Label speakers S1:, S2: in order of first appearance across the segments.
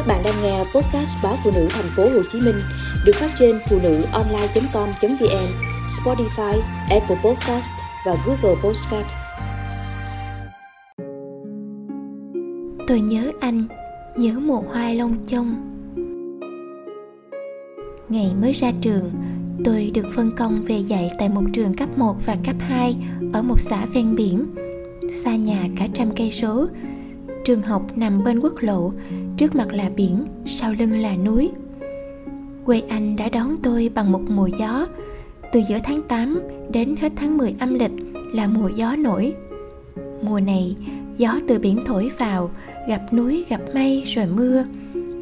S1: Các bạn đang nghe podcast báo phụ nữ thành phố Hồ Chí Minh được phát trên phụ nữ online.com.vn, Spotify, Apple Podcast và Google Podcast.
S2: Tôi nhớ anh, nhớ mùa hoa lông chông. Ngày mới ra trường, tôi được phân công về dạy tại một trường cấp 1 và cấp 2 ở một xã ven biển, xa nhà cả trăm cây số. Trường học nằm bên quốc lộ, trước mặt là biển, sau lưng là núi. Quê anh đã đón tôi bằng một mùa gió, từ giữa tháng 8 đến hết tháng 10 âm lịch là mùa gió nổi. Mùa này, gió từ biển thổi vào, gặp núi gặp mây rồi mưa.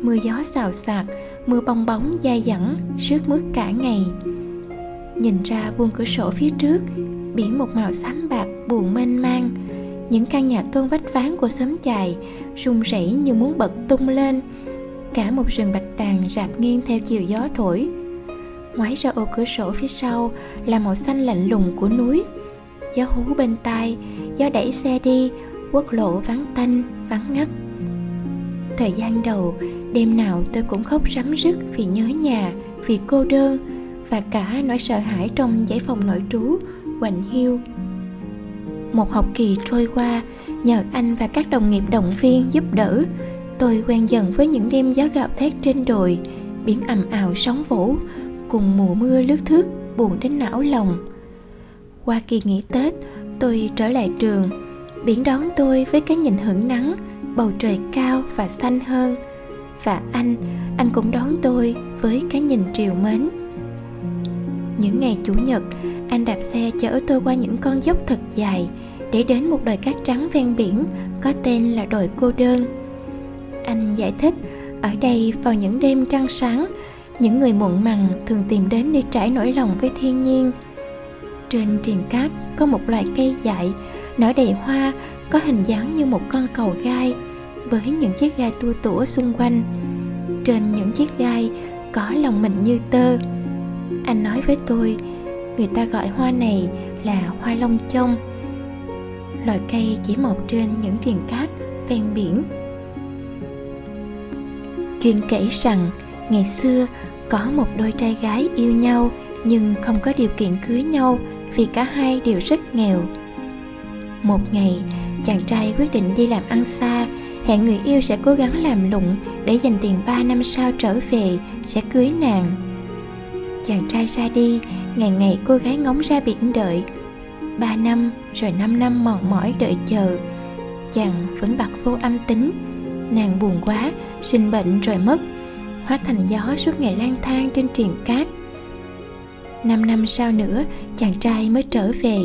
S2: Mưa gió xào xạc, mưa bong bóng dai dẳng, rước mướt cả ngày. Nhìn ra buông cửa sổ phía trước, biển một màu xám bạc buồn mênh mang, những căn nhà tôn vách ván của xóm chài rung rẩy như muốn bật tung lên. Cả một rừng bạch đàn rạp nghiêng theo chiều gió thổi. Ngoái ra ô cửa sổ phía sau là màu xanh lạnh lùng của núi. Gió hú bên tai, gió đẩy xe đi, quốc lộ vắng tanh, vắng ngắt. Thời gian đầu, đêm nào tôi cũng khóc rắm rứt vì nhớ nhà, vì cô đơn và cả nỗi sợ hãi trong giải phòng nội trú, quạnh hiu một học kỳ trôi qua, nhờ anh và các đồng nghiệp động viên giúp đỡ, tôi quen dần với những đêm gió gạo thét trên đồi, biển ầm ào sóng vỗ, cùng mùa mưa lướt thước buồn đến não lòng. Qua kỳ nghỉ tết, tôi trở lại trường. Biển đón tôi với cái nhìn hưởng nắng, bầu trời cao và xanh hơn. Và anh anh cũng đón tôi với cái nhìn triều mến. Những ngày chủ nhật anh đạp xe chở tôi qua những con dốc thật dài để đến một đồi cát trắng ven biển có tên là đồi cô đơn. Anh giải thích, ở đây vào những đêm trăng sáng, những người muộn màng thường tìm đến để trải nỗi lòng với thiên nhiên. Trên triền cát có một loại cây dại, nở đầy hoa, có hình dáng như một con cầu gai với những chiếc gai tua tủa xung quanh. Trên những chiếc gai có lòng mình như tơ. Anh nói với tôi người ta gọi hoa này là hoa lông chông. Loài cây chỉ mọc trên những triền cát ven biển. Chuyện kể rằng, ngày xưa có một đôi trai gái yêu nhau nhưng không có điều kiện cưới nhau vì cả hai đều rất nghèo. Một ngày, chàng trai quyết định đi làm ăn xa, hẹn người yêu sẽ cố gắng làm lụng để dành tiền 3 năm sau trở về sẽ cưới nàng chàng trai ra đi, ngày ngày cô gái ngóng ra biển đợi. Ba năm, rồi năm năm mòn mỏi đợi chờ. Chàng vẫn bặt vô âm tính. Nàng buồn quá, sinh bệnh rồi mất. Hóa thành gió suốt ngày lang thang trên triền cát. Năm năm sau nữa, chàng trai mới trở về.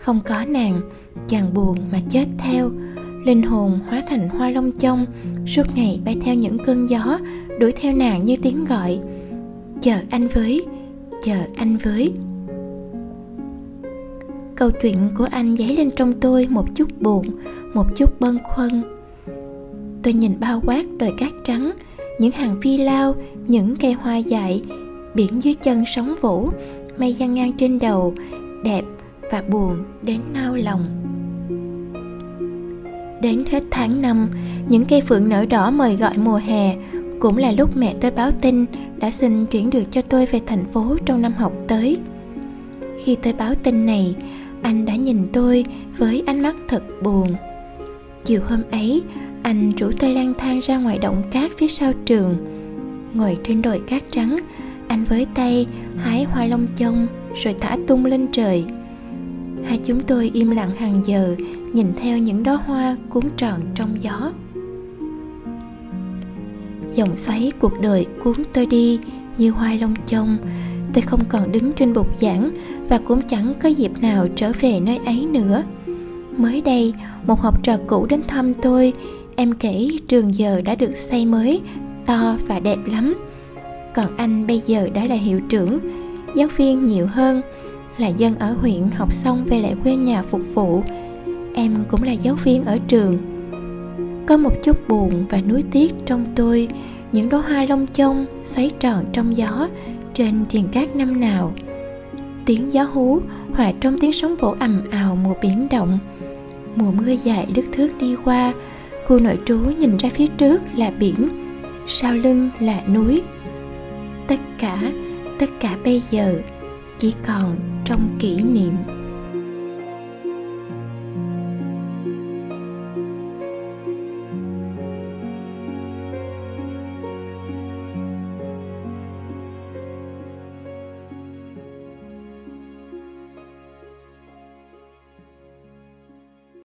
S2: Không có nàng, chàng buồn mà chết theo. Linh hồn hóa thành hoa lông chông, suốt ngày bay theo những cơn gió, đuổi theo nàng như tiếng gọi. Chờ anh với chờ anh với. Câu chuyện của anh dấy lên trong tôi một chút buồn, một chút bâng khuâng. Tôi nhìn bao quát đồi cát trắng, những hàng phi lao, những cây hoa dại, biển dưới chân sóng vỗ mây giăng ngang trên đầu, đẹp và buồn đến nao lòng. Đến hết tháng năm, những cây phượng nở đỏ mời gọi mùa hè cũng là lúc mẹ tôi báo tin đã xin chuyển được cho tôi về thành phố trong năm học tới. Khi tôi báo tin này, anh đã nhìn tôi với ánh mắt thật buồn. Chiều hôm ấy, anh rủ tôi lang thang ra ngoài động cát phía sau trường. Ngồi trên đồi cát trắng, anh với tay hái hoa lông chông rồi thả tung lên trời. Hai chúng tôi im lặng hàng giờ, nhìn theo những đóa hoa cuốn tròn trong gió dòng xoáy cuộc đời cuốn tôi đi như hoa lông chông. Tôi không còn đứng trên bục giảng và cũng chẳng có dịp nào trở về nơi ấy nữa. Mới đây, một học trò cũ đến thăm tôi. Em kể trường giờ đã được xây mới, to và đẹp lắm. Còn anh bây giờ đã là hiệu trưởng, giáo viên nhiều hơn, là dân ở huyện học xong về lại quê nhà phục vụ. Em cũng là giáo viên ở trường có một chút buồn và nuối tiếc trong tôi, những đóa hoa lông chông xoáy tròn trong gió trên triền cát năm nào. Tiếng gió hú hòa trong tiếng sóng vỗ ầm ào mùa biển động. Mùa mưa dài lướt thước đi qua, khu nội trú nhìn ra phía trước là biển, sau lưng là núi. Tất cả tất cả bây giờ chỉ còn trong kỷ niệm.